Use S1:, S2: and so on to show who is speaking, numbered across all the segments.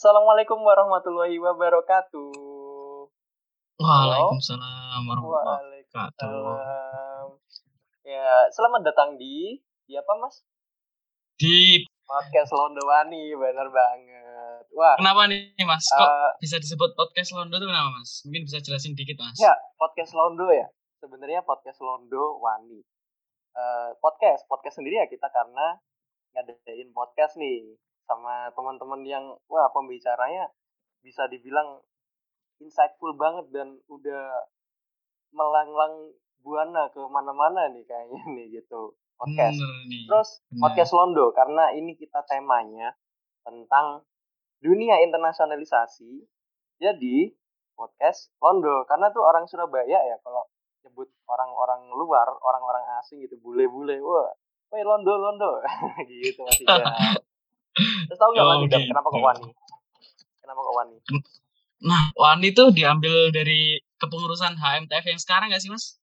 S1: Assalamualaikum warahmatullahi wabarakatuh.
S2: Waalaikumsalam warahmatullahi wabarakatuh.
S1: Ya, selamat datang di di apa, Mas?
S2: Di
S1: Podcast Londowani, bener banget. Wah,
S2: kenapa nih Mas? Kok
S1: eh,
S2: bisa disebut podcast Londo tuh kenapa Mas? Mungkin bisa jelasin dikit Mas.
S1: ya, podcast Londo ya. Sebenarnya podcast Londo Wani. Eh, podcast, podcast sendiri ya kita karena ngadain podcast nih sama teman-teman yang wah pembicaranya bisa dibilang insightful banget dan udah melanglang buana ke mana-mana nih kayaknya nih gitu podcast.
S2: Bener nih.
S1: Terus
S2: Bener.
S1: podcast Londo karena ini kita temanya tentang dunia internasionalisasi. Jadi podcast Londo karena tuh orang Surabaya ya kalau nyebut orang-orang luar, orang-orang asing gitu, bule-bule, wah, woi Londo Londo, gitu masih Terus tahu nggak
S2: Oh,
S1: Idam,
S2: gitu.
S1: kenapa kok Wani? Kenapa kok Wani?
S2: Nah, Wani tuh diambil dari kepengurusan HMTF yang sekarang gak sih Mas?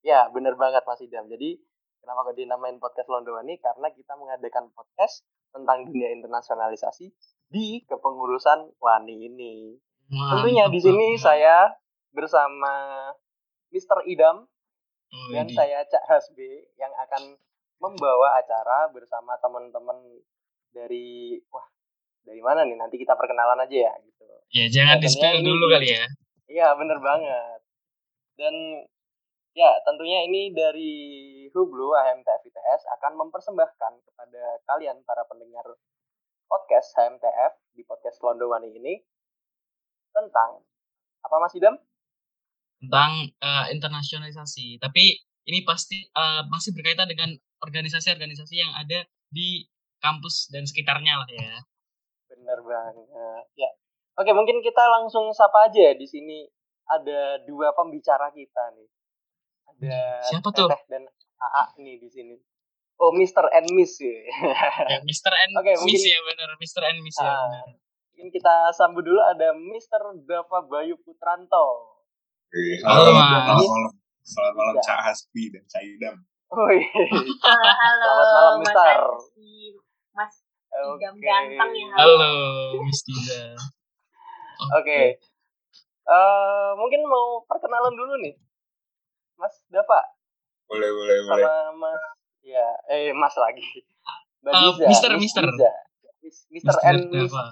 S1: Ya, bener banget Mas Idam. Jadi, kenapa kok dinamain podcast Londowani? Karena kita mengadakan podcast tentang dunia internasionalisasi di kepengurusan Wani ini. Tentunya
S2: Mantap
S1: di sini saya bersama Mr. Idam
S2: Oh,
S1: dan
S2: ini.
S1: saya Cak Hasbi yang akan membawa acara bersama teman-teman dari wah dari mana nih nanti kita perkenalan aja ya gitu.
S2: Ya jangan
S1: Katanya
S2: di-spill
S1: ini
S2: dulu
S1: di-
S2: kali ya.
S1: Iya, bener banget. Dan ya, tentunya ini dari Hublu HMTF ITS akan mempersembahkan kepada kalian para pendengar podcast HMTF di podcast Londowani ini tentang apa Mas Idam?
S2: Tentang eh, internasionalisasi. Tapi ini pasti eh, masih berkaitan dengan organisasi-organisasi yang ada di kampus dan sekitarnya lah ya.
S1: Bener banget. Ya. Oke, mungkin kita langsung sapa aja di sini ada dua pembicara kita nih. Ada
S2: Siapa tuh?
S1: Teteh dan AA nih di sini. Oh, Mr. and Miss ya.
S2: Ya, Mr. and
S1: Oke,
S2: Miss
S1: mungkin-
S2: ya bener, Mr. and Miss ya.
S1: Ah.
S2: bener.
S1: Mungkin kita sambut dulu ada Mr. Dava Bayu Putranto.
S3: Oke,
S2: Halo,
S3: halo,
S2: Mas.
S3: malam. Selamat malam
S1: Iya.
S3: Cak Hasbi dan Cak Idam.
S1: Woi.
S4: Halo, halo,
S1: Selamat malam,
S4: Mas
S1: Mister.
S4: Mas Idam
S1: Oke.
S4: ganteng ya.
S2: Halo, Miss Tiza.
S1: Oke. Eh, mungkin mau perkenalan dulu nih. Mas Dava
S3: Boleh, boleh, boleh.
S1: sama Mas ya, eh Mas lagi. Mbak
S2: Eh,
S1: Diza.
S2: Mister,
S1: Miss
S2: Mister.
S1: Diza. Miss- Mr.
S2: Mr.
S1: and Miss.
S2: Dava.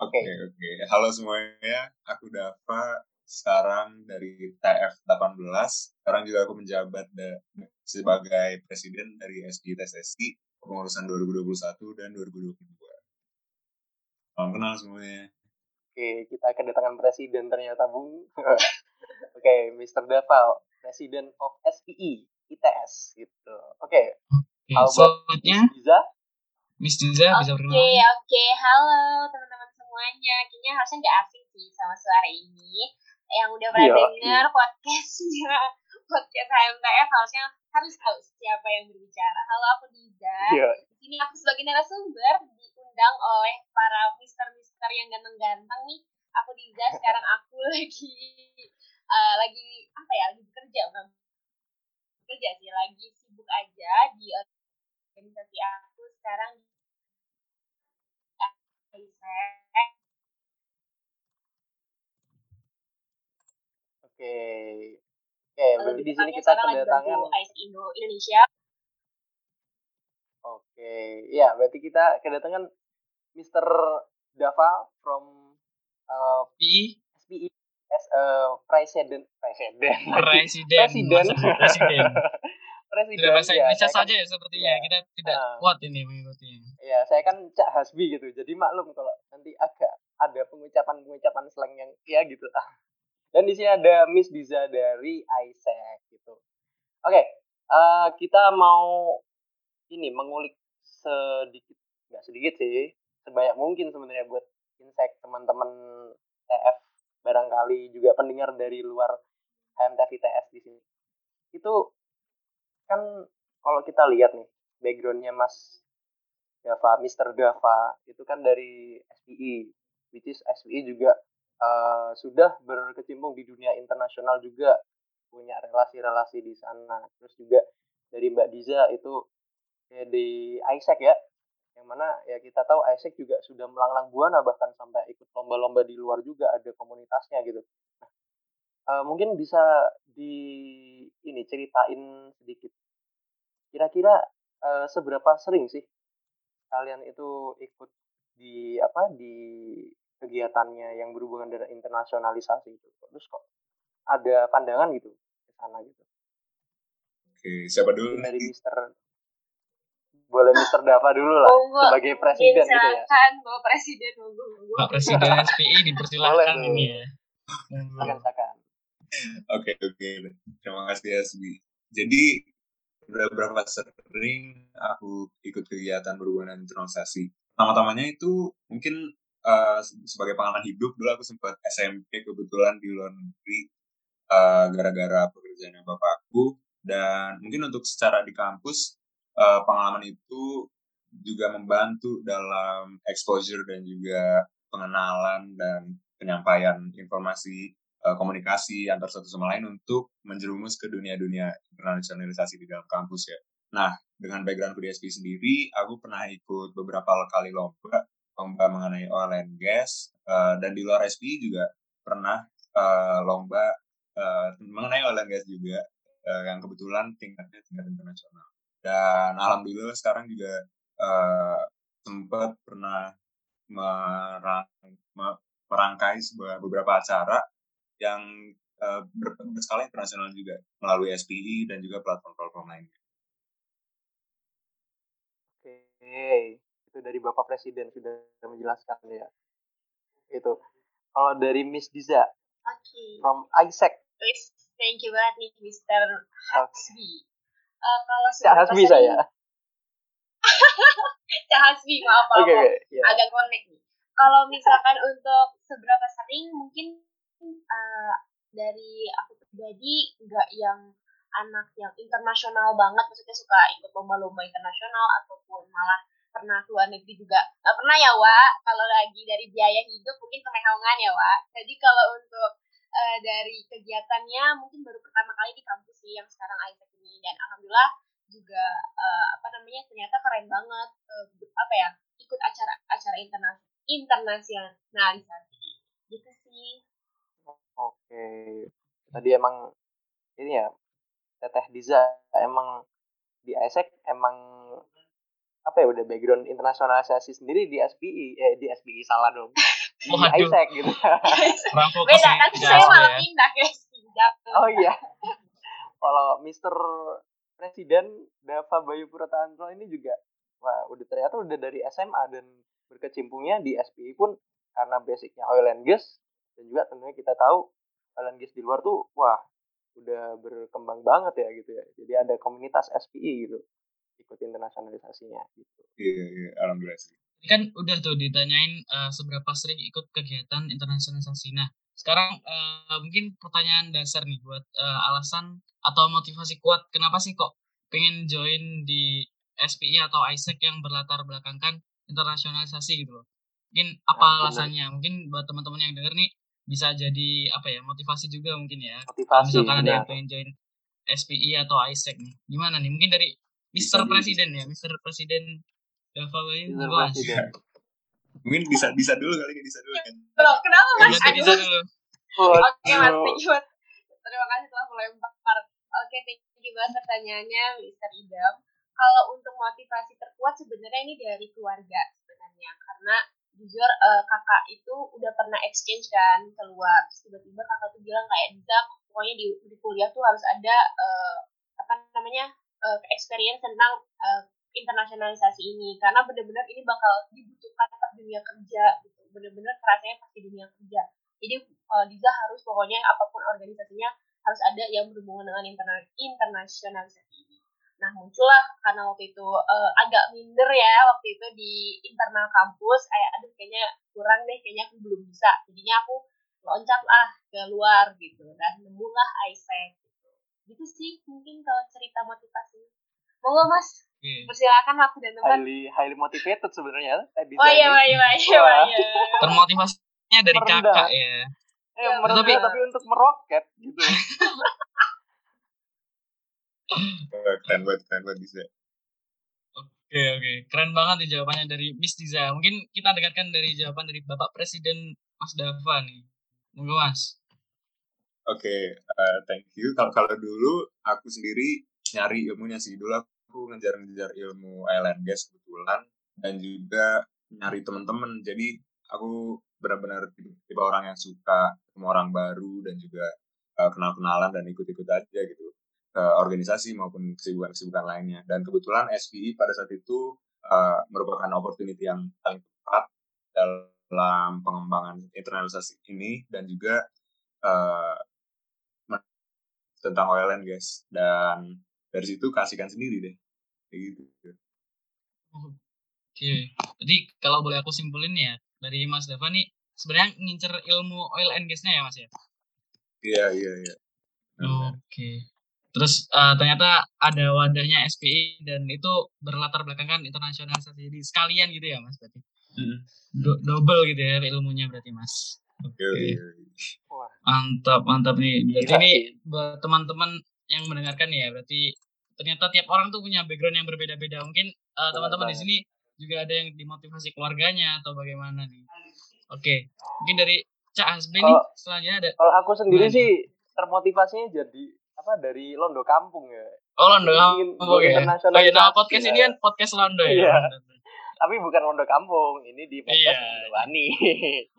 S1: Oke.
S3: Oke, oke. Halo semuanya, aku Dava. Sekarang dari TF18. Sekarang juga aku menjabat da- sebagai presiden dari SD TSSI pengurusan 2021 dan 2022. Salam kenal semuanya.
S1: Oke, kita kedatangan presiden ternyata, Bung. Oke, Mr. Dava, Presiden of SPI ITS gitu. Oke, about
S2: selanjutnya
S1: Miss Diza.
S2: Miss Tiza bisa
S4: Oke,
S2: perkenalan.
S4: oke. Halo teman-teman semuanya. Kayaknya harusnya nggak asing sih sama suara ini. Yang udah pernah
S1: Iya,
S4: denger podcastnya, podcast HMTF harusnya harus tahu siapa yang berbicara. Halo, aku Diza.
S1: Iya.
S4: Di sini aku sebagai narasumber diundang oleh para mister-mister yang ganteng-ganteng nih. Aku Diza, sekarang aku lagi eh, lagi apa ya? Lagi bekerja bukan bekerja sih, lagi sibuk aja di organisasi aku sekarang di
S1: Oke. Oke, berarti di sini kita kedatangan
S4: ICE Indo Indonesia.
S1: Oke, iya berarti kita kedatangan Mr. Dava from uh,
S2: PI
S1: SPI as a president presiden
S2: Presiden.
S1: Presiden.
S2: Masa Presiden. bahasa
S1: ya,
S2: Indonesia
S1: saya kan-
S2: saja ya sepertinya.
S1: ya.
S2: Kita tidak
S1: Ah.
S2: kuat ini mengikuti.
S1: ya saya kan Cak Hasbi gitu jadi maklum kalau nanti agak ada pengucapan-pengucapan slang yang ya gitu lah dan di sini ada Miss Diza dari ISEC gitu oke eh, kita mau ini mengulik sedikit nggak sedikit sih sebanyak mungkin sebenarnya buat insek teman-teman TF barangkali juga pendengar dari luar HMTF ITS di sini itu kan kalau kita lihat nih backgroundnya Mas Dava, Mr. Dava itu kan dari SPI, which is SPI juga eh, sudah berkecimpung di dunia internasional juga punya relasi-relasi di sana. Terus juga dari Mbak Diza itu eh, di ISEC ya, yang mana ya kita tahu Isaac juga sudah melanglang buana bahkan sampai ikut lomba-lomba di luar juga ada komunitasnya gitu uh, mungkin bisa di ini ceritain sedikit kira-kira uh, seberapa sering sih kalian itu ikut di apa di kegiatannya yang berhubungan dengan internasionalisasi itu terus kok ada pandangan gitu ke sana gitu
S3: Oke, siapa dulu?
S1: Dari Mister boleh Mister Dava dulu lah oh, sebagai presiden gitu ya.
S4: Bapak Presiden,
S2: Pak Presiden SPI dipersilakan ini ya.
S1: Silakan,
S3: Oke, oke. Terima kasih Asbi. Jadi udah berapa sering aku ikut kegiatan berhubungan internalisasi. Pertama-tamanya itu mungkin uh, sebagai pengalaman hidup dulu aku sempat SMP kebetulan di luar negeri uh, gara-gara pekerjaannya bapakku dan mungkin untuk secara di kampus uh, pengalaman itu juga membantu dalam exposure dan juga pengenalan dan penyampaian informasi uh, komunikasi antar satu sama lain untuk menjerumus ke dunia-dunia internasionalisasi di dalam kampus ya. Nah, dengan background di SP sendiri, aku pernah ikut beberapa kali lomba, lomba mengenai oil and gas, uh, dan di luar SP juga pernah uh, lomba uh, mengenai oil and gas juga uh, yang kebetulan tingkatnya tingkat internasional. Dan alhamdulillah sekarang juga uh, sempat pernah merang, merangkai sebuah beberapa acara yang uh, berskala internasional juga melalui SPI dan juga platform-platform lainnya.
S1: Oke, itu dari Bapak Presiden sudah menjelaskan ya. Itu. Kalau dari Miss Diza,
S4: okay.
S1: from Isaac,
S4: Thank you banget nih, Mr. Hasbi. Uh, kalau
S1: Cak Hasbi saya.
S4: Cak Hasbi, maaf, maaf. Okay, okay, yeah. Agak connect nih. Kalau misalkan untuk seberapa sering, mungkin uh, dari aku pribadi nggak yang anak yang internasional banget, maksudnya suka ikut lomba-lomba internasional ataupun malah pernah keluar negeri juga. Pernah ya Wak. Kalau lagi dari biaya hidup mungkin kemehaungan ya Wak. Jadi kalau untuk uh, dari kegiatannya mungkin baru pertama kali di kampus sih yang sekarang Isaac ini. Dan alhamdulillah juga uh, apa namanya ternyata keren banget uh, apa ya ikut acara-acara interna internasionalisasi. Gitu sih.
S1: Oke, tadi emang ini ya Teteh Diza emang di Isaac emang apa ya udah background internasionalisasi sendiri di SPI eh di SPI salah dong. Di. Isaac gitu.
S4: Beda kan saya malah ya. pindah guys
S1: oh iya. Kalau Mister Presiden Dava Bayu Purataantro ini juga wah udah ternyata udah dari SMA dan berkecimpungnya di SPI pun karena basicnya oil and gas dan juga tentunya kita tahu oil and gas di luar tuh wah udah berkembang banget ya gitu ya. Jadi ada komunitas SPI gitu ikut internasionalisasinya gitu.
S3: Iya, iya, alhamdulillah sih.
S2: Kan udah tuh ditanyain uh, seberapa sering ikut kegiatan internasionalisasi. Nah, sekarang uh, mungkin pertanyaan dasar nih buat uh, alasan atau motivasi kuat kenapa sih kok pengen join di SPI atau ISEC yang berlatar belakangkan internasionalisasi gitu loh. Mungkin apa nah, alasannya? Mungkin buat teman-teman yang denger nih bisa jadi apa ya motivasi juga mungkin ya.
S1: Motivasi.
S2: Misalkan ada yang pengen join SPI atau ISEC nih. Gimana nih? Mungkin dari Mister Presiden ya, Mister Presiden Dava Bayu.
S3: Mungkin bisa bisa dulu kali ini bisa dulu kan.
S4: Loh, kenapa Mas?
S2: Bisa dulu.
S4: Oke, Mas. Thank you. Terima kasih telah melempar. Oke, okay, thank you banget pertanyaannya, Mister Idam. Kalau untuk motivasi terkuat sebenarnya ini dari keluarga sebenarnya karena jujur uh, kakak itu udah pernah exchange kan keluar tiba-tiba kakak tuh bilang kayak bisa pokoknya di, di kuliah tuh harus ada uh, apa namanya uh, experience tentang uh, internasionalisasi ini. Karena benar-benar ini bakal dibutuhkan pas dunia kerja gitu. Benar-benar kerasanya pasti dunia kerja. Jadi uh, Diza harus pokoknya apa pun organisasinya harus ada yang berhubungan dengan interna internasionalisasi ini. Nah muncullah karena waktu itu uh, agak minder ya waktu itu di internal kampus. Kayak aduh kayaknya kurang deh kayaknya aku belum bisa. Jadinya aku loncat ke luar gitu dan nemulah ISEC gitu sih mungkin kalau cerita motivasi. Monggo mas. Hmm. persilakan waktu dan tempat
S1: highly highly motivated sebenarnya.
S4: Eh, oh iya iya iya iya
S2: termotivasinya dari merendah. kakak ya
S1: eh, ya, merendah, tapi, tapi untuk meroket gitu.
S3: Keren banget keren banget bisa
S2: Oke oke, keren banget nih jawabannya dari Miss Diza. Mungkin kita dengarkan dari jawaban dari Bapak Presiden Mas Dava nih. Monggo Mas.
S3: Oke, uh, thank you. Kalau kalau dulu aku sendiri nyari ilmunya sih. Dulu aku ngejar-ngejar ilmu oil and gas kebetulan dan juga nyari teman-teman. Jadi aku benar-benar tipe orang yang suka ketemu orang baru dan juga uh, kenal-kenalan dan ikut-ikut aja gitu ke organisasi maupun kesibukan-kesibukan lainnya. Dan kebetulan SPI pada saat itu uh, merupakan opportunity yang paling tepat dalam pengembangan internalisasi ini dan juga uh, tentang oil and gas dan dari situ kasihkan sendiri deh kayak gitu.
S2: Oke, jadi kalau boleh aku simpulin ya dari Mas Dava nih sebenarnya ngincer ilmu oil and gasnya ya Mas ya?
S3: Iya iya iya.
S2: Oke. Terus uh, ternyata ada wadahnya SPI dan itu berlatar belakangkan internasionalisasi jadi sekalian gitu ya Mas berarti. Do double gitu ya ilmunya berarti Mas. Oke. Okay. Mantap, mantap nih. Berarti ini buat teman-teman yang mendengarkan ya, berarti ternyata tiap orang tuh punya background yang berbeda-beda. Mungkin uh, teman-teman di sini juga ada yang dimotivasi keluarganya atau bagaimana nih. Oke, okay. mungkin dari Cak Hasbi nih selanjutnya ada.
S1: Kalau aku sendiri sih termotivasinya jadi apa dari Londo Kampung ya.
S2: Oh Londo Kampung ya. Oh iya, nama podcast ini kan podcast Londo ya. Iya.
S1: Tapi bukan Londo Kampung, ini di podcast iya. Londo Wani.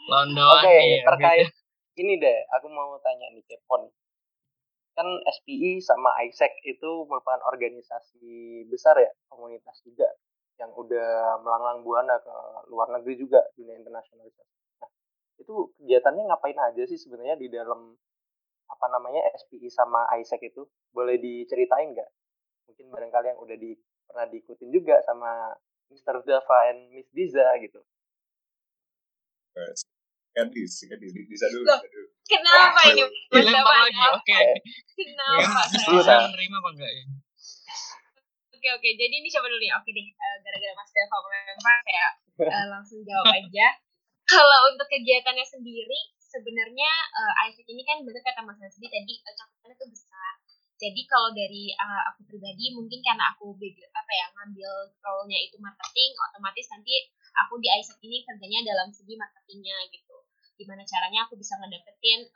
S2: Londo
S1: Oke, okay, ya, terkait gitu. ini deh, aku mau tanya nih Kepon. Kan SPI sama ISEC itu merupakan organisasi besar ya, komunitas juga yang udah melanglang buana ke luar negeri juga dunia internasionalisasi. Nah, itu kegiatannya ngapain aja sih sebenarnya di dalam apa namanya SPI sama ISEC itu boleh diceritain nggak? Mungkin barangkali yang udah di pernah diikutin juga sama Mr. Dava and Miss Diza gitu.
S3: Bisa, kan bisa dulu, bisa dulu.
S4: Kenapa ini?
S2: Dilempar lagi, oke.
S4: Kenapa?
S2: Bisa saya menerima apa enggak ya?
S4: Oke oke, jadi ini siapa dulu ya? Oke deh, uh, gara-gara Mas Dava melempar, saya uh, langsung jawab aja. Kalau untuk kegiatannya sendiri, sebenarnya uh, Isaac ini kan benar kata Mas Hasbi tadi uh, cakupannya itu besar. Jadi kalau dari uh, aku pribadi mungkin karena aku apa ya ngambil role-nya itu marketing, otomatis nanti aku di Isaac ini kerjanya dalam segi marketingnya gitu. Gimana caranya aku bisa ngedapetin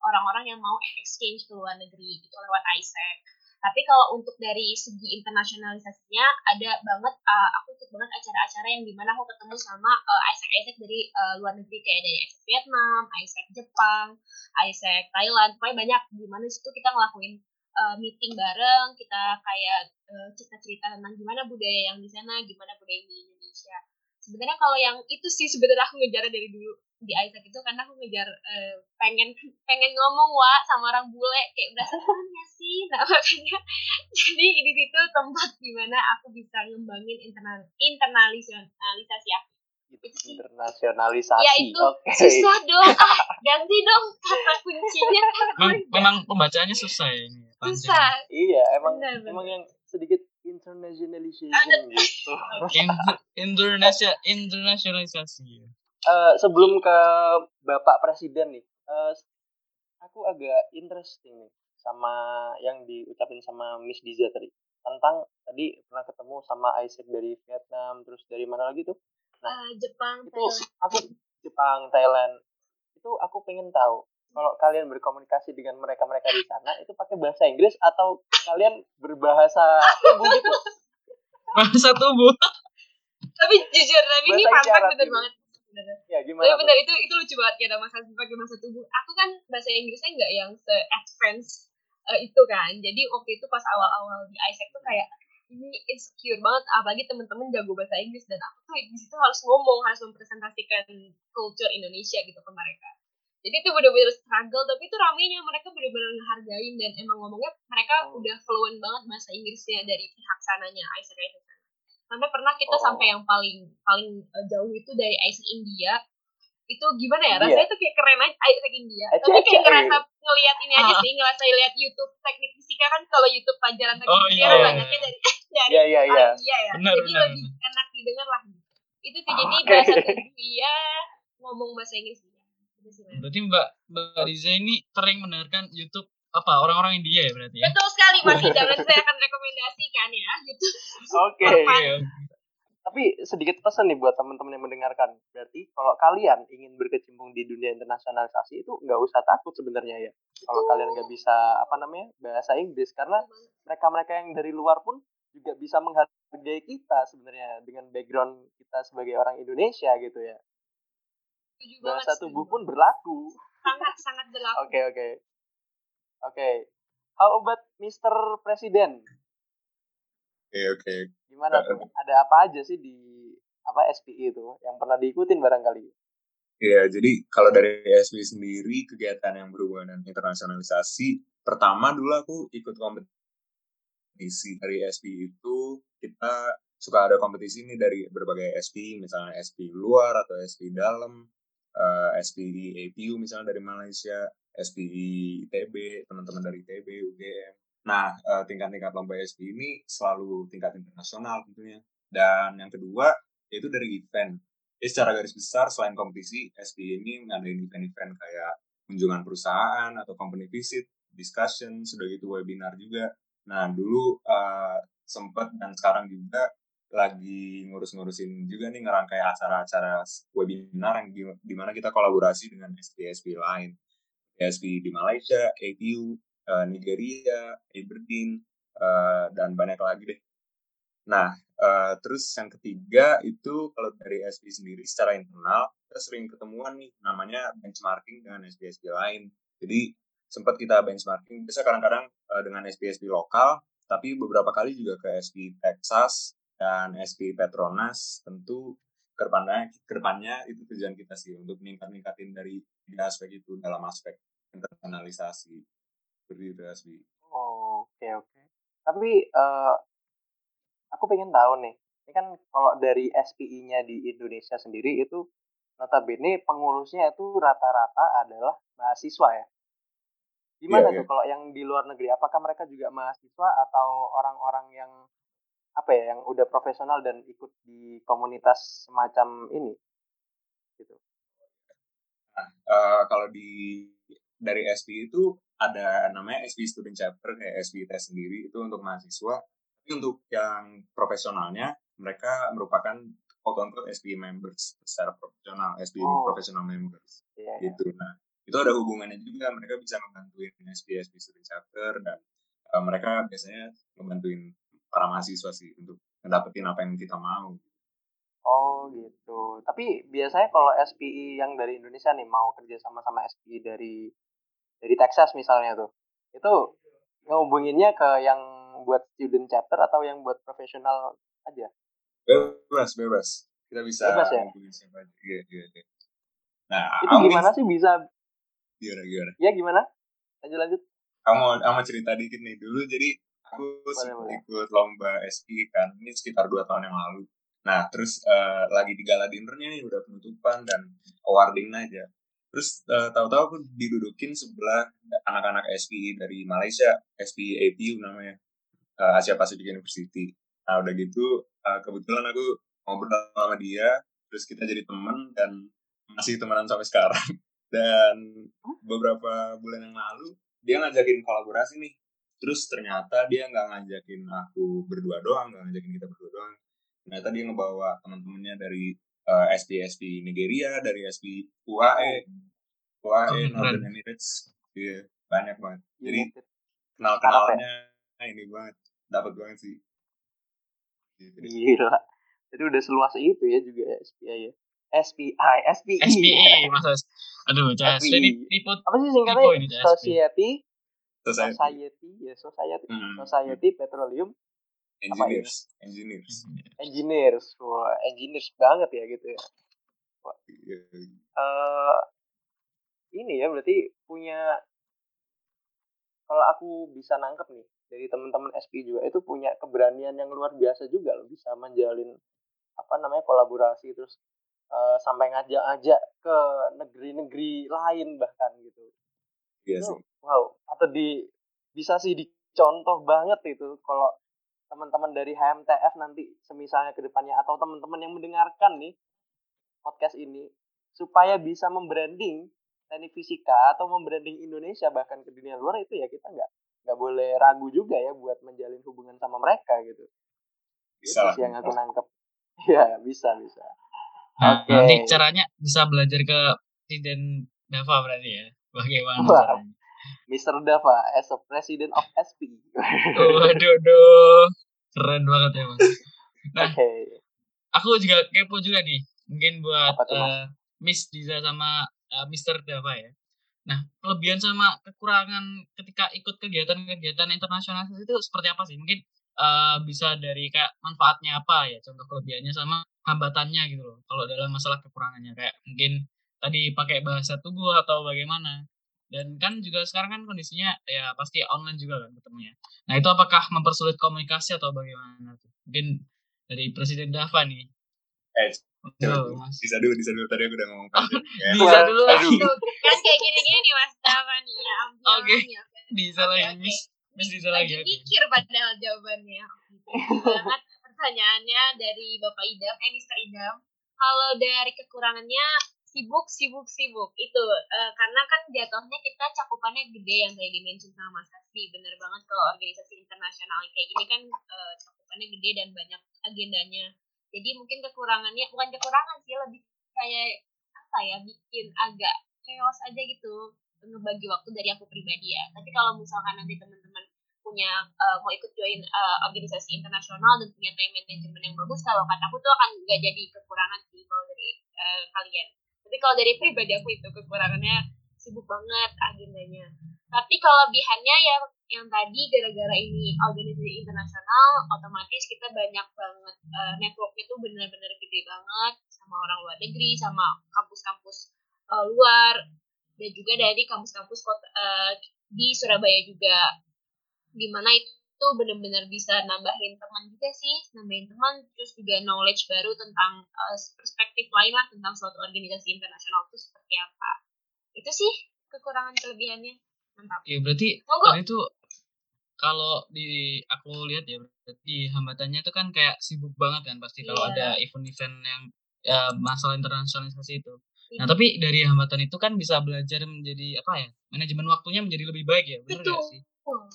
S4: orang-orang uh, yang mau exchange ke luar negeri gitu lewat Isaac. Tapi kalau untuk dari segi internasionalisasinya ada banget uh, aku ikut banget acara-acara yang di mana aku ketemu sama uh, Isaac-Isaac dari uh, luar negeri kayak dari Isaac Vietnam, Isaac Jepang, Isaac Thailand, pokoknya banyak di mana situ kita ngelakuin uh, meeting bareng, kita kayak uh, cerita-cerita tentang gimana budaya yang di sana, gimana budaya di Indonesia. Sebenarnya kalau yang itu sih sebenarnya aku ngejar dari dulu di Isaac itu karena aku ngejar uh, pengen pengen ngomong wa sama orang bule kayak udah senangnya sih nah makanya jadi di situ tempat di mana aku bisa ngembangin internal internalisasi aku
S1: internasionalisasi.
S4: Ya itu okay. susah dong. Ah, ganti dong kata kuncinya
S2: memang, memang pembacaannya susah ya ini
S4: susah.
S1: Iya emang benar, emang yang sedikit internationalization gitu.
S2: Indonesia internasionalisasi
S1: uh, sebelum ke Bapak Presiden nih, uh, aku agak interesting nih sama yang diucapin sama Miss Diza tadi tentang tadi pernah ketemu sama Isaac dari Vietnam, terus dari mana lagi tuh?
S4: Uh, Jepang,
S1: itu Thailand. aku Jepang, Thailand. Itu aku pengen tahu kalau kalian berkomunikasi dengan mereka-mereka di sana itu pakai bahasa Inggris atau kalian berbahasa tubuh gitu?
S2: Bahasa tubuh.
S4: tapi jujur, tapi ini mantap bener gitu. banget
S1: bener ya gimana
S4: tapi bener itu itu lucu banget ya ada masa pakai masa tubuh aku kan bahasa Inggrisnya nggak yang se advance uh, itu kan jadi waktu itu pas awal-awal di Isaac tuh kayak ini insecure banget apalagi temen-temen jago bahasa Inggris dan aku tuh di situ harus ngomong harus mempresentasikan culture Indonesia gitu ke mereka jadi itu bener-bener struggle tapi itu ramenya mereka bener-bener ngehargain dan emang ngomongnya mereka oh. udah fluent banget bahasa Inggrisnya dari pihak sananya Isaac Isaac sampai pernah kita oh. sampai yang paling paling uh, jauh itu dari Isaac India itu gimana ya rasanya itu kayak keren aja Isaac India Aci, tapi kayak ngerasa ngelihat ini aja ah. sih ngerasa lihat YouTube teknik fisika kan kalau YouTube pelajaran teknik oh, fisika iya. banyaknya dari dari
S1: yeah, yeah, yeah.
S4: India ya
S2: benar,
S4: jadi
S2: benar.
S4: lebih enak didengar lah itu sih jadi okay. bahasa India ngomong bahasa Inggris
S2: Berarti Mbak Mbak Riza ini sering mendengarkan YouTube apa orang-orang India ya berarti ya?
S4: Betul sekali Mas jangan saya akan rekomendasikan ya YouTube.
S1: Oke. Okay. tapi sedikit pesan nih buat teman-teman yang mendengarkan. Berarti kalau kalian ingin berkecimpung di dunia internasionalisasi itu nggak usah takut sebenarnya ya. Kalau kalian nggak bisa apa namanya bahasa Inggris karena mereka-mereka yang dari luar pun juga bisa menghargai kita sebenarnya dengan background kita sebagai orang Indonesia gitu ya. Bahasa tubuh pun berlaku.
S4: Sangat sangat berlaku.
S1: Oke okay, oke. Okay. Oke. Okay. How about Mr. Presiden?
S3: Oke okay, oke. Okay.
S1: Gimana tuh? Ada apa aja sih di apa SPI itu yang pernah diikutin barangkali?
S3: Iya, jadi kalau dari SPI sendiri kegiatan yang berhubungan dengan internasionalisasi, pertama dulu aku ikut kompetisi dari SPI itu kita suka ada kompetisi ini dari berbagai SPI, misalnya SPI luar atau SPI dalam, uh, eh, SPI APU misalnya dari Malaysia, SPI ITB, teman-teman dari ITB, UGM, Nah, uh, tingkat-tingkat lomba SP ini selalu tingkat internasional tentunya. Dan yang kedua, yaitu dari event. Jadi secara garis besar, selain kompetisi, SP ini ngadain event-event kayak kunjungan perusahaan atau company visit, discussion, sudah gitu webinar juga. Nah, dulu uh, sempet dan sekarang juga lagi ngurus-ngurusin juga nih ngerangkai acara-acara webinar yang di, mana kita kolaborasi dengan SP-SP lain. SP di Malaysia, APU, uh, Nigeria, Aberdeen, uh, dan banyak lagi deh. Nah, uh, terus yang ketiga itu kalau dari SP sendiri secara internal kita sering ketemuan nih namanya benchmarking dengan SP-SP lain. Jadi sempat kita benchmarking, bisa kadang-kadang uh, dengan SP-SP lokal, tapi beberapa kali juga ke SP Texas dan SP Petronas. Tentu ke depannya, ke depannya itu tujuan kita sih untuk meningkat-ningkatin dari tiga aspek itu dalam aspek internalisasi seperti itu Asbi.
S1: Oh, oke oke. Tapi uh, aku pengen tahu nih, ini kan kalau dari SPI-nya di Indonesia sendiri itu notabene pengurusnya itu rata-rata adalah mahasiswa ya. Gimana yeah, tuh yeah. kalau yang di luar negeri? Apakah mereka juga mahasiswa atau orang-orang yang apa ya, yang udah profesional dan ikut di komunitas semacam ini? Gitu.
S3: Nah, uh, kalau di dari SP itu ada namanya SB Student Chapter kayak SBT sendiri itu untuk mahasiswa. Tapi untuk yang profesionalnya mereka merupakan quote unquote SB members secara profesional, SB oh. professional members. Yeah, iya. gitu. Nah, itu ada hubungannya juga mereka bisa membantuin SB SB Student Chapter dan uh, mereka biasanya membantuin para mahasiswa sih untuk mendapatkan apa yang kita mau.
S1: Oh gitu. Tapi biasanya kalau SPI yang dari Indonesia nih mau kerja sama sama SPI dari dari Texas misalnya tuh itu ngehubunginnya ke yang buat student chapter atau yang buat profesional aja
S3: bebas bebas kita bisa
S1: bebas ya
S3: siapa aja iya, iya, iya. nah
S1: itu gimana sih bisa
S3: gimana gimana
S1: ya gimana lanjut lanjut
S3: kamu kamu cerita dikit nih dulu jadi aku boleh, boleh. ikut lomba SI kan ini sekitar dua tahun yang lalu nah terus uh, lagi di gala dinernya nih udah penutupan dan awarding aja Terus uh, tahu-tahu aku didudukin sebelah anak-anak SPI dari Malaysia, SPI APU namanya, uh, Asia Pacific University. Nah udah gitu, uh, kebetulan aku ngobrol sama dia, terus kita jadi teman dan masih temenan sampai sekarang. Dan beberapa bulan yang lalu, dia ngajakin kolaborasi nih. Terus ternyata dia nggak ngajakin aku berdua doang, nggak ngajakin kita berdua doang. Ternyata dia ngebawa teman-temannya dari uh, eh, SPSP Nigeria dari SP UAE UAE oh, Northern Emirates. Iya yeah, banyak banget. Iya, jadi kenal kenalnya ya? ini banget dapat banget sih.
S1: Gitu. gila. Itu udah seluas itu ya juga ya SPI ya SPI SPI
S2: SPI masa aduh
S1: cara ini tipe apa sih singkatnya? ini, Society? Society. Society ya Society. Hmm. Society Petroleum.
S3: Engineers engineers.
S1: Engineers. Wah engineers banget ya gitu ya. Wah. Uh, ini ya berarti punya kalau aku bisa nangkep nih dari teman-teman SP juga itu punya keberanian yang luar biasa juga loh bisa menjalin apa namanya kolaborasi terus uh, sampai ngajak-ngajak ke negeri-negeri lain bahkan gitu.
S3: Iya sih.
S1: Wow, atau di bisa sih dicontoh banget itu kalau teman-teman dari HMTF nanti semisalnya ke depannya atau teman-teman yang mendengarkan nih podcast ini supaya bisa membranding teknik fisika atau membranding Indonesia bahkan ke dunia luar itu ya kita nggak nggak boleh ragu juga ya buat menjalin hubungan sama mereka gitu.
S3: Bisa
S1: itu sih yang aku nangkep. Iya, bisa, bisa.
S2: Nah,
S1: Oke.
S2: nanti caranya bisa belajar ke Presiden Dava berarti ya. Bagaimana
S1: Wah.
S2: caranya?
S1: Mr. Dava as a president of SP.
S2: Waduh, duh. keren banget ya mas. Nah,
S1: Oke.
S2: aku juga kepo juga nih. Mungkin buat
S1: tuh,
S2: eh, Miss Diza sama eh, Mr. Dava ya. Nah, kelebihan sama kekurangan ketika ikut kegiatan-kegiatan internasional itu seperti apa sih? Mungkin eh, bisa dari kayak manfaatnya apa ya, contoh kelebihannya sama hambatannya gitu loh. Kalau dalam masalah kekurangannya kayak mungkin tadi pakai bahasa tubuh atau bagaimana. Dan kan juga sekarang kan kondisinya ya pasti online juga kan ketemunya. Nah, itu apakah mempersulit komunikasi atau bagaimana tuh? Mungkin dari Presiden Dava nih.
S3: Eh,
S2: Tuh, Mas.
S3: bisa dulu, bisa dulu. Tadi aku udah ngomong panjang. ya.
S2: Bisa dulu
S4: kan kayak gini-gini nih Mas Dava nih ya.
S2: Oke.
S4: Ya,
S2: Bisa
S4: Oke,
S2: lagi. Miss. Miss bisa
S4: lagi mikir padahal jawabannya. Banget pertanyaannya dari Bapak Idam, eh Mr. Idam. Kalau dari kekurangannya sibuk, sibuk, sibuk. Itu eh, karena kan jatuhnya kita cakupannya gede yang tadi dimention sama Mas Hasbi. Bener banget kalau organisasi internasional kayak gini kan eh, cakupannya gede dan banyak agendanya. Jadi mungkin kekurangannya bukan kekurangan sih lebih kayak apa ya bikin agak chaos aja gitu ngebagi waktu dari aku pribadi ya. Tapi kalau misalkan nanti teman-teman punya eh, mau ikut join eh, organisasi internasional dan punya time management yang bagus, kalau kataku tuh akan nggak jadi kekurangan sih kalau dari eh, kalian. Tapi kalau dari pribadi aku itu kekurangannya sibuk banget agendanya. Tapi kelebihannya ya yang tadi gara-gara ini organisasi internasional, otomatis kita banyak banget eh, networknya tuh benar-benar gede banget sama orang luar negeri, sama kampus-kampus eh, luar, dan juga dari kampus-kampus eh, di Surabaya juga di mana itu benar-benar bisa nambahin teman juga sih nambahin teman terus juga knowledge baru tentang eh, perspektif lain lah tentang suatu organisasi internasional itu seperti apa itu sih kekurangan kelebihannya mantap
S2: Oke, berarti
S4: Monggo.
S2: tadi tuh kalau di aku lihat ya berarti hambatannya itu kan kayak sibuk banget kan pasti kalau
S4: Iya.
S2: ada event-event yang ya, masalah internasionalisasi itu. Nah,
S4: Iya.
S2: tapi dari hambatan itu kan bisa belajar menjadi apa ya? Manajemen waktunya menjadi lebih baik ya, benar
S4: Betul.
S2: sih?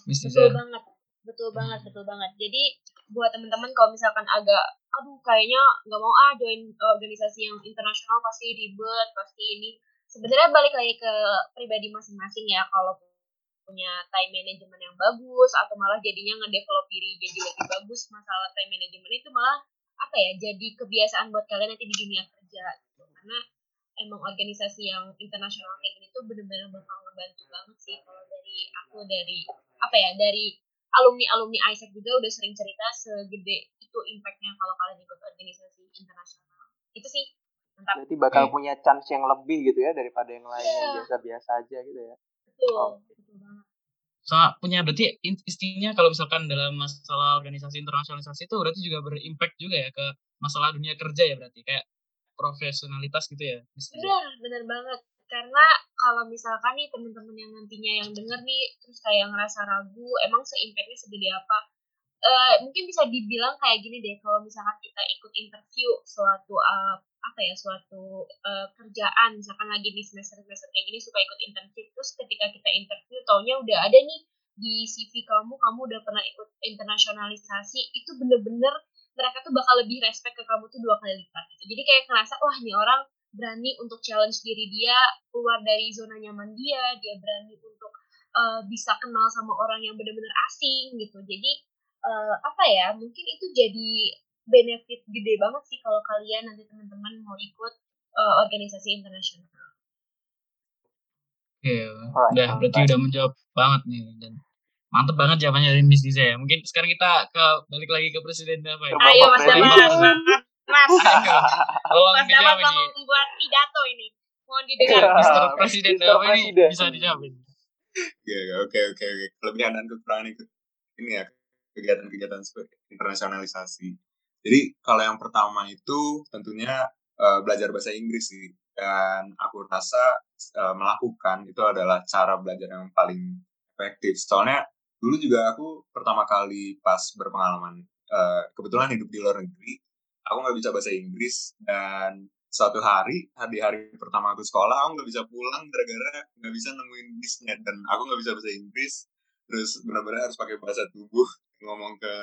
S2: Miss
S4: betul
S2: Diza?
S4: banget betul banget betul banget jadi buat teman-teman kalau misalkan agak aduh kayaknya nggak mau ah join organisasi yang internasional pasti ribet pasti ini sebenarnya balik lagi ke pribadi masing-masing ya kalau punya time management yang bagus atau malah jadinya ngedevelop diri jadi lebih bagus masalah time management itu malah apa ya jadi kebiasaan buat kalian nanti di dunia kerja gitu. karena emang organisasi yang internasional kayak gini tuh bener-bener bakal ngebantu banget sih. Kalau dari aku dari apa ya dari alumni alumni ISEC juga udah sering cerita segede itu impactnya kalau kalian ikut organisasi internasional. Itu sih. Mantap.
S1: Berarti bakal punya chance yang lebih gitu ya daripada yang lain yang
S4: Iya.
S1: biasa-biasa aja gitu ya.
S4: betul.
S1: Oke.
S4: betul banget.
S2: Sama punya berarti in- istinya kalau misalkan dalam masalah organisasi internasionalisasi itu berarti juga berimpact juga ya ke masalah dunia kerja ya berarti? Kayak profesionalitas gitu ya.
S4: Benar benar banget karena kalau misalkan nih teman-teman yang nantinya yang denger nih terus kayak ngerasa ragu emang se-impactnya segede apa Eh mungkin bisa dibilang kayak gini deh kalau misalkan kita ikut interview suatu eh, apa ya suatu eh, kerjaan misalkan lagi di semester semester kayak gini suka ikut internship terus ketika kita interview taunya udah ada nih di CV kamu kamu udah pernah ikut internasionalisasi itu bener-bener mereka tuh bakal lebih respect ke kamu tuh dua kali lipat gitu. Jadi kayak ngerasa wah ini orang berani untuk challenge diri dia keluar dari zona nyaman dia, dia berani untuk eh, bisa kenal sama orang yang benar-benar asing gitu. Jadi eh, apa ya? Mungkin itu jadi benefit gede banget sih kalau kalian nanti teman-teman mau ikut eh, organisasi internasional.
S2: Oke,
S1: Alright,
S2: udah berarti udah menjawab banget nih dan mantep banget jawabannya dari Miss Diza ya. Mungkin sekarang kita ke balik lagi ke Presiden Dava ya.
S4: Ayo Mas
S1: Presiden.
S4: Damas, Mas,
S2: tolong
S4: Mas
S2: dijawab
S4: mau membuat pidato ini. Mohon didengar.
S2: Mister Presiden Dava ini bisa dijawab ini.
S3: Oke, oke, oke, oke. Kelebihan dan kekurangan ikut ini ya kegiatan-kegiatan seperti internasionalisasi. Jadi kalau yang pertama itu tentunya eh, belajar bahasa Inggris sih. Dan aku rasa eh, melakukan itu adalah cara belajar yang paling efektif. Soalnya dulu juga aku pertama kali pas berpengalaman eh, kebetulan hidup di luar negeri, aku nggak bisa bahasa Inggris dan suatu hari di hari pertama aku sekolah aku nggak bisa pulang gara-gara nggak bisa nemuin bisnya dan aku nggak bisa bahasa Inggris terus benar-benar harus pakai bahasa tubuh ngomong ke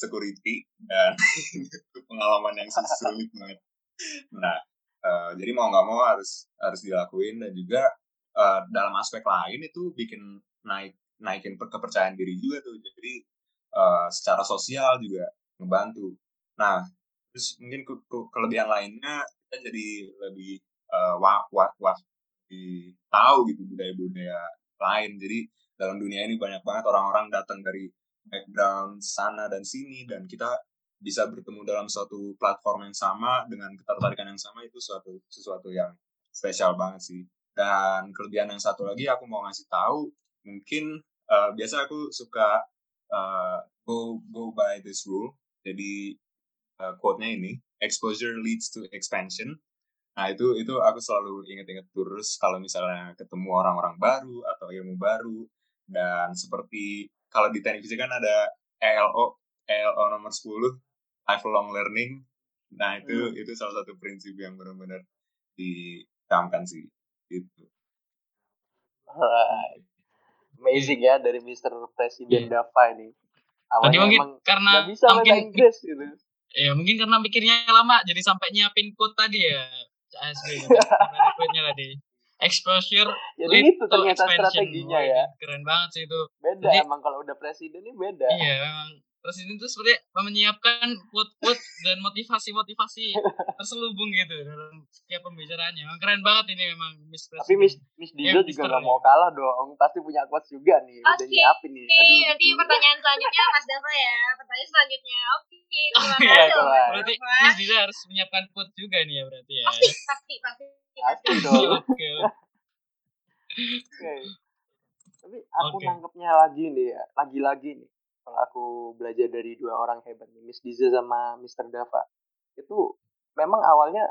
S3: security dan pengalaman yang sulit banget. Nah, uh, jadi mau nggak mau harus harus dilakuin dan juga uh, dalam aspek lain itu bikin naik naikin kepercayaan diri juga tuh. Jadi uh, secara sosial juga ngebantu. Nah, terus mungkin ke, ke kelebihan lainnya kita jadi lebih uh, wah wah wah tahu gitu budaya-budaya lain. Jadi dalam dunia ini banyak banget orang-orang datang dari background sana dan sini dan kita bisa bertemu dalam suatu platform yang sama dengan ketertarikan yang sama itu suatu sesuatu yang spesial banget sih. Dan kelebihan yang satu lagi aku mau ngasih tahu mungkin uh, biasa aku suka uh, go go by this rule. Jadi uh, quote-nya ini exposure leads to expansion. Nah itu itu aku selalu inget-inget terus kalau misalnya ketemu orang-orang baru atau ilmu baru dan seperti kalau di televisi kan ada ELO ELO nomor 10 lifelong learning nah itu hmm. itu salah satu prinsip yang benar-benar ditanamkan sih itu
S1: right. Amazing ya dari Mr. Presiden yeah. Dava ini
S2: Tadi mungkin karena
S1: bisa mungkin, Inggris gitu.
S2: Ya mungkin karena mikirnya lama jadi sampai nyiapin quote tadi ya ASB quote-nya tadi exposure
S1: jadi itu ternyata strateginya ya
S2: keren banget sih itu
S1: beda jadi, emang kalau udah presiden ini beda
S2: iya memang presiden itu seperti menyiapkan quote-quote dan motivasi-motivasi terselubung gitu dalam setiap pembicaraannya. Memang keren banget ini memang
S1: Miss Presiden. Tapi Miss Miss Dido eh, juga gak mau kalah dong. Pasti punya quotes juga nih.
S4: Oke. Okay. Udah nih. Oke, okay, nanti pertanyaan selanjutnya Mas Dava ya. Pertanyaan selanjutnya. Oke. Okay,
S2: oh, iya, berarti Miss Dido harus menyiapkan quote juga nih ya berarti ya.
S4: Pasti, pasti, pasti.
S1: Pasti dong. Oke. Oke. Tapi aku okay. nangkepnya lagi nih ya. Lagi-lagi nih kalau aku belajar dari dua orang hebat nih, Miss Diza sama Mr. Dava itu memang awalnya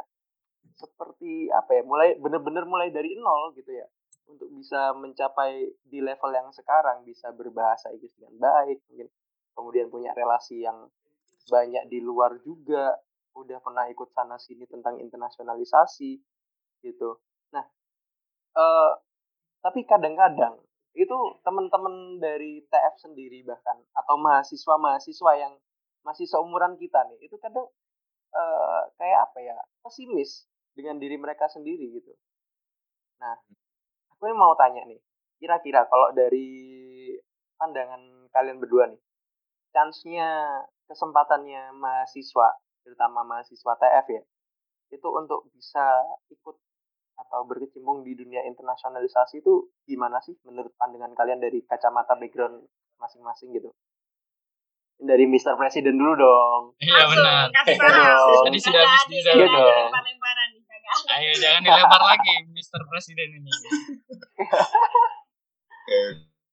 S1: seperti apa ya mulai bener-bener mulai dari nol gitu ya untuk bisa mencapai di level yang sekarang bisa berbahasa Inggris dengan baik mungkin kemudian punya relasi yang banyak di luar juga udah pernah ikut sana sini tentang internasionalisasi gitu nah eh, tapi kadang-kadang itu teman-teman dari TF sendiri bahkan atau mahasiswa-mahasiswa yang masih seumuran kita nih itu kadang uh, kayak apa ya pesimis dengan diri mereka sendiri gitu. Nah, aku ini mau tanya nih, kira-kira kalau dari pandangan kalian berdua nih, chance-nya kesempatannya mahasiswa, terutama mahasiswa TF ya, itu untuk bisa ikut atau berkecimpung di dunia internasionalisasi itu gimana sih menurut pandangan kalian dari kacamata background masing-masing gitu? Dari Mr. Presiden dulu dong.
S2: Iya benar.
S4: Tadi
S2: sudah habis di
S1: iya dong.
S2: Ayo jangan dilempar lagi Mr. Presiden ini.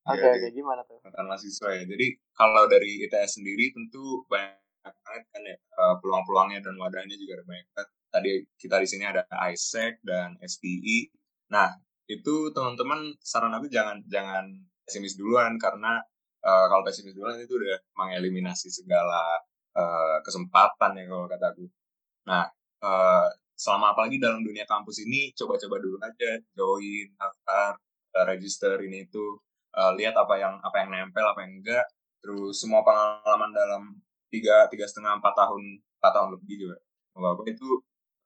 S1: Oke, oke, okay, gimana tuh?
S3: Tentang mahasiswa ya. Jadi kalau dari ITS sendiri tentu banyak banget kan ya eh, peluang-peluangnya dan wadahnya juga banyak banget tadi kita di sini ada ISEC dan SPI. Nah, itu teman-teman saran aku jangan jangan pesimis duluan karena uh, kalau pesimis duluan itu udah mengeliminasi segala uh, kesempatan ya kalau kataku. Nah, uh, selama apalagi dalam dunia kampus ini coba-coba dulu aja join, daftar, register ini itu uh, lihat apa yang apa yang nempel apa yang enggak terus semua pengalaman dalam tiga tiga setengah empat tahun empat tahun lebih juga bapak itu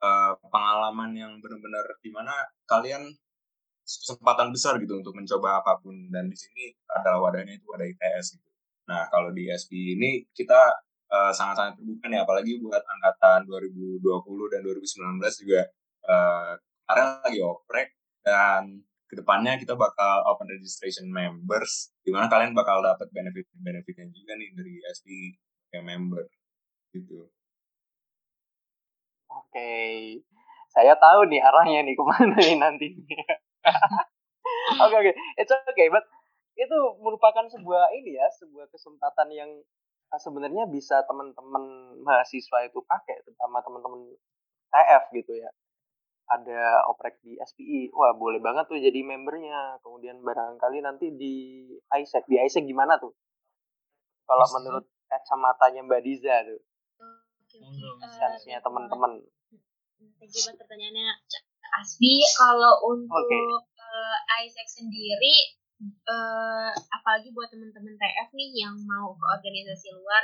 S3: uh, pengalaman yang benar-benar di mana kalian kesempatan besar gitu untuk mencoba apa pun dan di sini adalah wadahnya itu wadah ITS gitu. Nah kalau di SP ini kita uh, sangat-sangat terbuka nih apalagi buat angkatan 2020 dan 2019 juga uh, lagi oprek dan ke depannya kita bakal open registration members di mana kalian bakal dapat benefit-benefitnya juga nih dari SP kayak member gitu.
S1: Oke, saya tahu nih arahnya nih ke mana nih nantinya. Oke oke, it's okay, but itu merupakan sebuah ini ya, sebuah kesempatan yang uh, sebenarnya bisa teman-teman mahasiswa itu pakai, terutama teman-teman TF gitu ya. Ada oprek di SPI, wah boleh banget tuh jadi membernya. Kemudian barangkali nanti di ISEC, di ISEC gimana tuh? Kalau menurut kacamatanya Mbak Diza tuh okay. uh, teman-teman.
S4: Thank you buat pertanyaannya Asbi. Kalau untuk okay. uh, eh, Isaac sendiri, uh, apalagi buat teman-teman TF nih yang mau ke organisasi luar,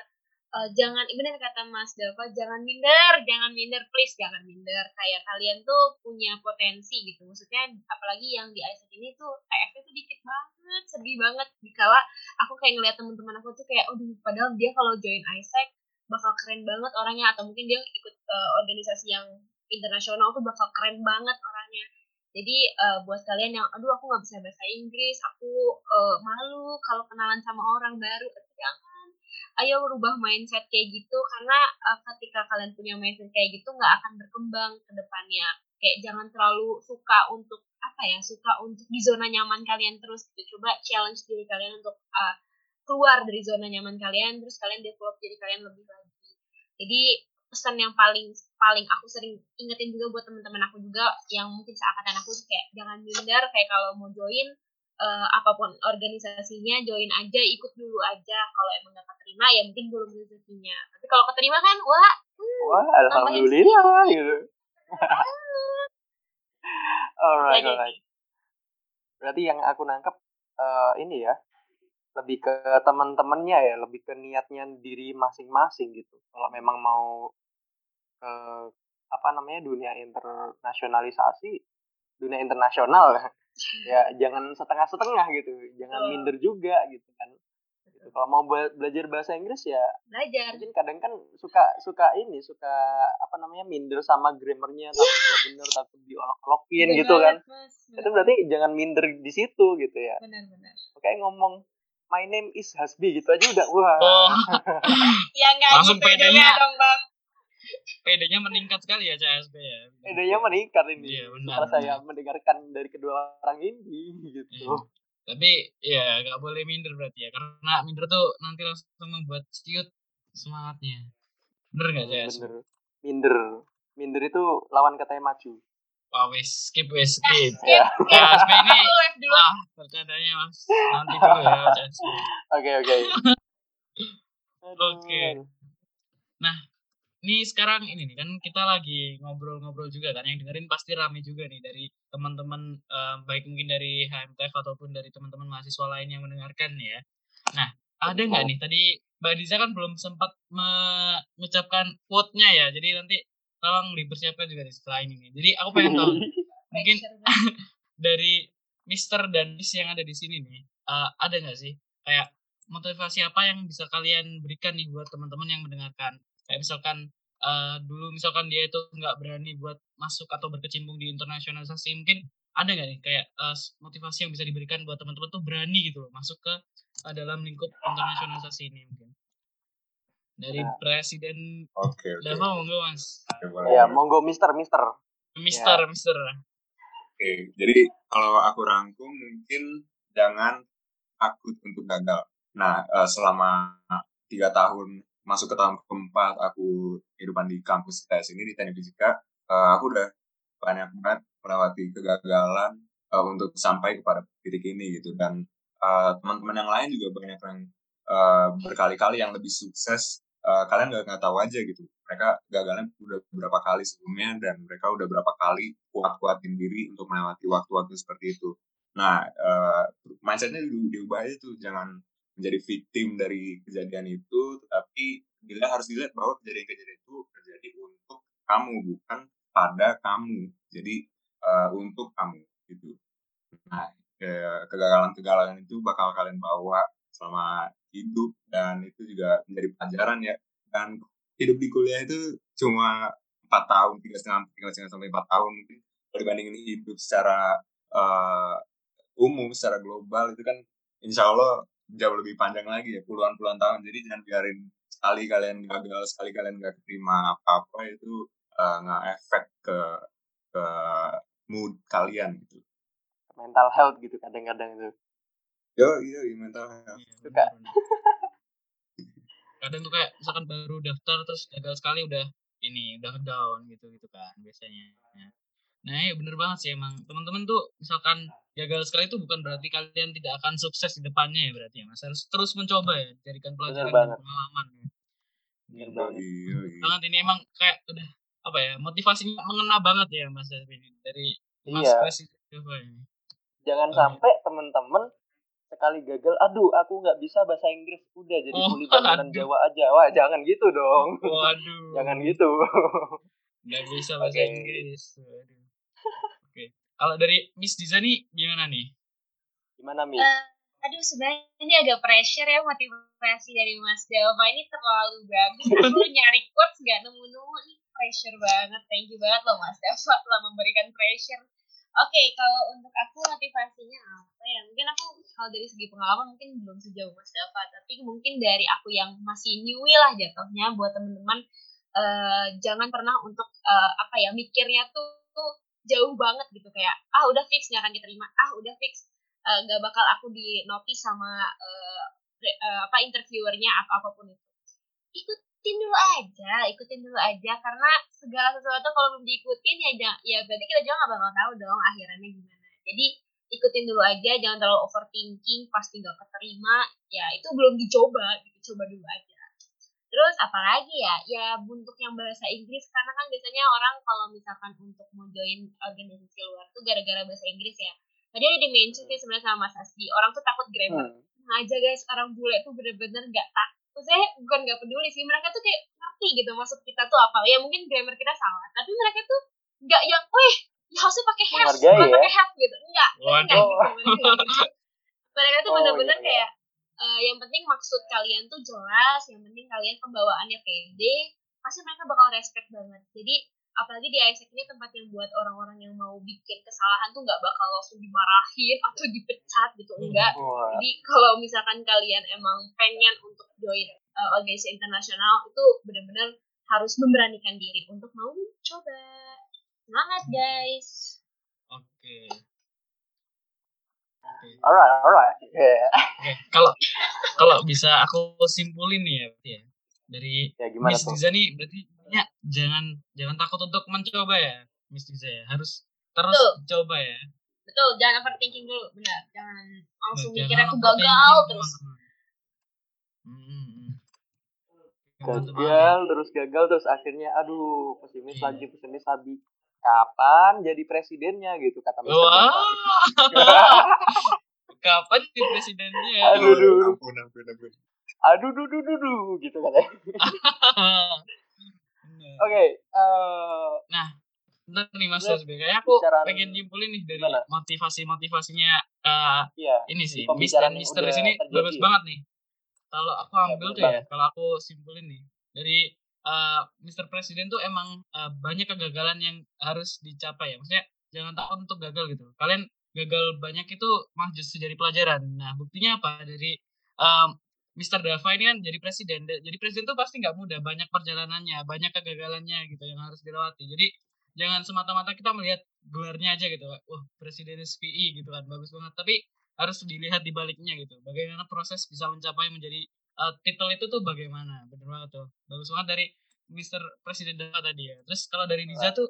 S4: uh, jangan benar kata Mas Dava jangan minder jangan minder please jangan minder kayak kalian tuh punya potensi gitu maksudnya apalagi yang di Isaac ini tuh TF itu dikit banget sedih banget dikala aku kayak ngeliat teman-teman aku tuh kayak aduh padahal dia kalau join Isaac bakal keren banget orangnya atau mungkin dia ikut uh, organisasi yang internasional tuh bakal keren banget orangnya. Jadi uh, buat kalian yang aduh aku nggak bisa bahasa Inggris aku uh, malu kalau kenalan sama orang baru jangan. Ayo rubah mindset kayak gitu karena uh, ketika kalian punya mindset kayak gitu nggak akan berkembang ke depannya. Kayak jangan terlalu suka untuk apa ya suka untuk di zona nyaman kalian terus gitu. Coba challenge diri kalian untuk uh, keluar dari zona nyaman kalian terus kalian develop diri kalian lebih lagi. Jadi pesan yang paling paling aku sering ingetin juga buat teman-teman aku juga yang mungkin seangkatan aku kayak jangan minder kayak kalau mau join uh, apa pun organisasinya join aja ikut dulu aja. Kalau emang gak keterima ya mungkin belum rezekinya. Tapi kalau keterima kan wah
S1: hmm, wah alhamdulillah gitu. Alright alright. berarti yang aku nangkep uh, ini ya lebih ke teman-temannya ya lebih ke niatnya diri masing-masing gitu. Kalau memang mau ke apa namanya dunia internasionalisasi dunia internasional. Ya jangan setengah-setengah gitu. Jangan oh. minder juga gitu kan. Gitu. kalau mau belajar bahasa Inggris ya
S4: belajar.
S1: mungkin kadang kan suka suka ini suka apa namanya minder sama grammarnya takut nggak bener takut diolok-olokin gitu kan. Mas, itu berarti jangan minder di situ gitu ya.
S4: Benar-benar
S1: oke ngomong my name is Hasbi gitu aja udah. Wah.
S2: Oh.
S4: ya nggak
S2: langsung gitu pedenya dong bang PD-nya meningkat sekali ya CSP ya.
S1: PD-nya meningkat ini.
S2: Iya, benar.
S1: Setelah saya mendengarkan dari kedua orang ini gitu. Iya.
S2: Tapi ya nggak boleh minder berarti ya. Karena minder tuh nanti langsung membuat ciut semangatnya. Bener nggak CSP?
S1: Bener. Minder. Minder itu lawan katanya maju.
S2: Wah, wes skip wes skip.
S1: Ya.
S2: CSP ini ah bercandanya Mas. Nanti dulu ya CSP.
S1: Oke, oke.
S2: Oke. Nah, ini sekarang ini nih kan kita lagi ngobrol-ngobrol juga kan yang dengerin pasti rame juga nih dari teman-teman uh, baik mungkin dari HMTF ataupun dari teman-teman mahasiswa lain yang mendengarkan ya. Nah, ada nggak nih tadi Mbak Diza kan belum sempat mengucapkan quote-nya ya. Jadi nanti tolong dipersiapkan juga di setelah ini nih. Jadi aku pengen tahu mungkin dari Mister dan Miss yang ada di sini nih, uh, ada nggak sih kayak motivasi apa yang bisa kalian berikan nih buat teman-teman yang mendengarkan? Kayak misalkan uh, dulu misalkan dia itu nggak berani buat masuk atau berkecimpung di internasionalisasi mungkin ada nggak nih kayak uh, motivasi yang bisa diberikan buat teman-teman tuh berani gitu loh masuk ke uh, dalam lingkup internasionalisasi ini mungkin dari nah. presiden
S3: Oke. Okay,
S2: okay. monggo mas.
S1: Ya monggo Mister Mister.
S2: Mister ya. Mister. Oke
S3: okay, jadi kalau aku rangkum mungkin jangan takut untuk gagal. Nah uh, selama tiga tahun masuk ke tahun keempat aku kehidupan di kampus ITS ini di teknik fisika uh, aku udah banyak banget melewati kegagalan uh, untuk sampai kepada titik ini gitu. Dan uh, teman-teman yang lain juga banyak yang uh, berkali-kali yang lebih sukses uh, kalian nggak nggak tahu aja gitu. Mereka gagalnya udah beberapa kali sebelumnya dan mereka udah berapa kali kuat-kuatin diri untuk melewati waktu-waktu seperti itu. Nah uh, mindsetnya diubah aja tuh jangan menjadi victim dari kejadian itu, tetapi bila harus dilihat bahwa kejadian-kejadian itu terjadi untuk kamu, bukan pada kamu. Jadi uh, untuk kamu gitu. Nah, kegagalan-kegagalan itu bakal kalian bawa selama hidup dan itu juga menjadi pelajaran ya. Dan hidup di kuliah itu cuma empat tahun, tiga setengah, tiga setengah sampai empat tahun mungkin. Dibandingin hidup secara uh, umum, secara global itu kan insya Allah jauh lebih panjang lagi ya puluhan-puluhan tahun. Jadi jangan biarin sekali kalian gagal sekali kalian gak terima apa-apa itu uh, nggak efek ke ke mood kalian gitu.
S1: Mental health gitu kadang-kadang itu.
S3: Yo iya, iya mental health. Iya,
S1: suka.
S2: kadang tuh kayak misalkan baru daftar terus gagal sekali udah ini udah down gitu gitu kan biasanya nah ya bener banget sih emang teman-teman tuh misalkan gagal sekali itu bukan berarti kalian tidak akan sukses di depannya ya berarti ya mas harus terus mencoba ya jadikan pelajaran dan pengalaman ya.
S3: Bener banget. Iya,
S2: iya. banget ini emang kayak udah apa ya motivasinya mengena banget ya mas ini dari mas
S1: iya. presiden ini. Jangan oh, sampai teman-teman sekali gagal aduh aku nggak bisa bahasa Inggris udah jadi
S2: Oh,
S1: kuli
S2: aduh.
S1: Jawa aja wah jangan gitu dong
S2: Waduh.
S1: jangan gitu
S2: Nggak bisa bahasa
S1: Oke.
S2: Inggris. Waduh. Oke. Kalau dari Miss Diza nih gimana nih?
S1: gimana mi
S4: Eh, aduh sebenarnya ini agak pressure ya motivasi dari Mas Delva ini terlalu bagus. Aku nyari quotes gak nemu-nemu nih pressure banget. Thank you banget loh Mas Delva telah memberikan pressure. Oke, kalau untuk aku motivasinya apa ya? Mungkin aku kalau dari segi pengalaman mungkin belum sejauh Mas Delva, tapi mungkin dari aku yang masih newy lah jatuhnya buat teman-teman eh, jangan pernah untuk eh, apa ya mikirnya tuh, tuh jauh banget gitu kayak ah udah fix nggak akan diterima. Ah udah fix. Eh, nggak bakal aku di notice sama eh, re- eh, apa interviewernya atau apa pun itu. Ikutin dulu aja ikutin dulu aja karena segala sesuatu kalau belum diikutin ya ya berarti kita juga nggak bakal tahu dong akhirannya gimana. Jadi ikutin dulu aja jangan terlalu overthinking pasti nggak keterima ya itu belum dicoba gitu coba dulu aja terus apalagi ya ya untuk yang bahasa Inggris karena kan biasanya orang kalau misalkan untuk mau join organisasi luar tuh gara-gara bahasa Inggris ya tadi ada di mention sih sebenarnya sama Mas Asdi orang tuh takut grammar
S1: Hmm.
S4: Nah aja guys orang bule tuh bener-bener gak tak Maksudnya bukan gak peduli sih Mereka tuh kayak ngerti gitu maksud kita tuh apa Ya mungkin grammar kita salah Tapi mereka tuh gak yang Wih ya harusnya pakai have Bukan
S1: ya.
S4: pakai have gitu Enggak nggak
S1: Waduh.
S4: gitu Mereka nggak gitu. Mereka tuh
S1: Oh,
S4: bener-bener
S1: iya, iya.
S4: kayak eh, Yang penting maksud kalian tuh jelas Yang penting kalian pembawaannya pede Pasti mereka bakal respect banget Jadi apalagi di Isaac ini tempat yang buat orang-orang yang mau bikin kesalahan tuh nggak bakal langsung dimarahin atau dipecat gitu enggak
S1: Wah,
S4: jadi kalau misalkan kalian emang pengen untuk join uh, organisasi internasional itu benar-benar harus memberanikan diri untuk mau coba. Semangat guys.
S2: Oke. Oke.
S1: Alright alright yeah.
S2: Oke, kalau kalau bisa aku simpulin nih ya, berarti ya. Dari
S1: ya
S2: Miss
S1: tuh
S2: Diza nih berarti ya, jangan jangan takut untuk mencoba ya, Miss Diza ya. Harus terus
S4: Betul.
S2: coba ya.
S4: Betul, jangan overthinking dulu, benar. Jangan langsung
S2: Jangan
S4: mikir aku gagal terus.
S2: Hmm, hmm, hmm.
S1: Gagal terus gagal terus akhirnya aduh pesimis
S2: Iya.
S1: lagi pesimis lagi kapan jadi presidennya gitu kata Mr.
S2: Wah.
S1: Bapak.
S2: Kapan jadi presidennya?
S1: Aduh, aduh.
S3: ampun, ampun, ampun.
S1: aduh duh duh duh duh gitu katanya
S2: Bener.
S1: oke eh,
S2: Bentar nih Mas. Yosbe, kayaknya aku
S1: Bicaraan-
S2: pengen nyimpulin nih dari
S1: Gimana?
S2: motivasi-motivasinya eh,
S1: iya
S2: ini sih,
S1: yang
S2: Mister di sini bagus
S1: ya?
S2: banget nih. Kalau aku ambil
S1: bener
S2: tuh ya, kalau aku simpulin nih dari eh, Mister Presiden tuh emang eh, banyak kegagalan yang harus dicapai ya. Maksudnya jangan takut untuk gagal gitu. Kalian gagal banyak itu malah justru jadi pelajaran. Nah buktinya apa dari em, Mr. Dava ini kan jadi presiden. Jadi presiden tuh pasti nggak mudah, banyak perjalanannya, banyak kegagalannya gitu yang harus dilewati. Jadi jangan semata-mata kita melihat gelarnya aja gitu. Wah, presiden SPI gitu kan, bagus banget. Tapi harus dilihat di baliknya gitu. Bagaimana proses bisa mencapai menjadi eh, titel itu tuh bagaimana? Bener banget tuh. Bagus banget dari Mr. Presiden tadi ya. Terus kalau dari Diza tuh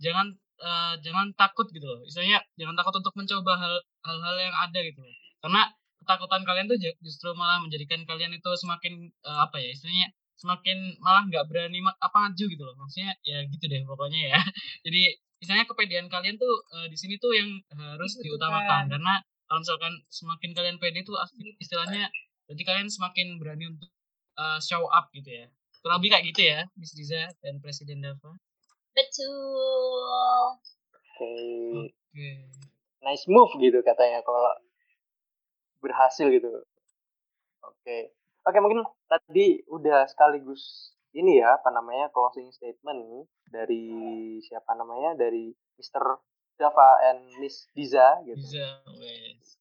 S2: jangan eh, jangan takut gitu loh. Istilahnya jangan takut untuk mencoba hal hal-hal yang ada gitu loh. Karena ketakutan kalian tuh ju- justru malah menjadikan kalian itu semakin eh, apa ya istilahnya semakin malah nggak berani ma- apa maju gitu loh maksudnya ya gitu deh pokoknya ya jadi istilahnya kepedean kalian tuh eh, di sini tuh yang harus
S4: Dibutuhkan.
S2: diutamakan karena kalau misalkan semakin kalian pede tuh istilahnya berarti kalian semakin berani untuk eh, show up gitu ya? Kurang lebih kayak gitu ya Miss Diza dan Presiden Dava?
S4: Betul.
S1: oke.
S2: Oke.
S1: Nice move gitu katanya kalau berhasil gitu. Oke. Oke mungkin tadi udah sekaligus ini ya apa namanya closing statement dari siapa namanya dari Mr. Dava and Miss Diza gitu.
S2: Diza wes.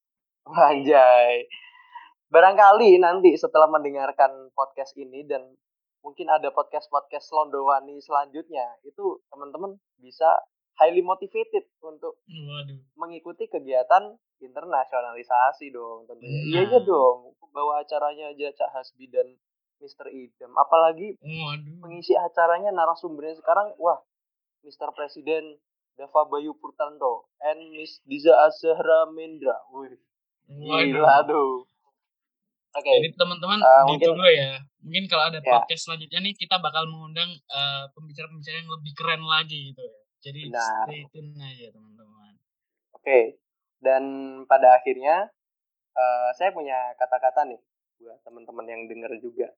S1: Anjay. Barangkali nanti setelah mendengarkan podcast ini dan mungkin ada podcast-podcast Londowani selanjutnya, itu teman-teman bisa highly motivated untuk
S2: waduh
S1: mengikuti kegiatan internasionalisasi dong tentunya.
S2: Nah.
S1: Iya iya dong, bawa acaranya aja Cak Hasbi dan Mr. Idam. Apalagi
S2: waduh
S1: pengisi acaranya narasumbernya sekarang, wah, Mr. Presiden Dava Bayu Purtanto and Miss Diza Azhara Mendra. Wih, Gila tuh. Oke.
S2: Jadi teman-teman
S1: mungkin-
S2: ditunggu ya. Mungkin kalau ada
S1: Ya.
S2: podcast selanjutnya nih kita bakal mengundang eh, pembicara-pembicara yang lebih keren lagi gitu ya. Jadi
S1: Benar.
S2: stay tune aja teman-teman.
S1: Oke. Dan pada akhirnya eh, saya punya kata-kata nih buat teman-teman yang dengar juga.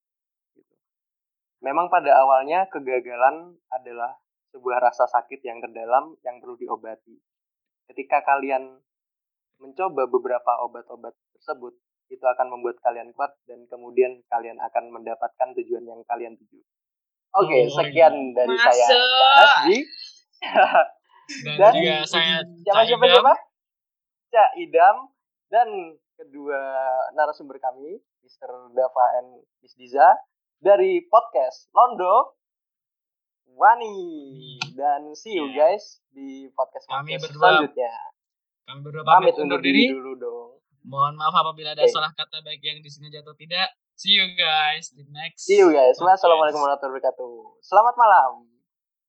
S1: Gitu. Memang pada awalnya kegagalan adalah sebuah rasa sakit yang terdalam yang perlu diobati. Ketika kalian mencoba beberapa obat-obat tersebut, itu akan membuat kalian kuat dan kemudian kalian akan mendapatkan tujuan yang kalian tuju. Oke,
S2: Oh,
S1: sekian dari saya.
S4: Masuk.
S1: Cak Hasbi.
S2: Dan,
S1: Dan
S2: juga saya
S1: siapa siapa
S2: Idam.
S1: siapa? Cak Idam dan kedua narasumber kami, Mr. Dava and Miss Diza dari podcast Londo Wani dan see you
S2: Yeah.
S1: guys di podcast
S2: Kami berdua
S1: selanjutnya.
S2: Kami berdua
S1: Pamit
S2: pamit
S1: undur
S2: undur
S1: diri
S2: diri.
S1: dulu dong.
S2: Mohon maaf apabila ada
S1: Oke.
S2: salah kata baik yang disengaja atau tidak. See you guys di next.
S1: See you guys. Wassalamualaikum warahmatullahi wabarakatuh. Selamat malam.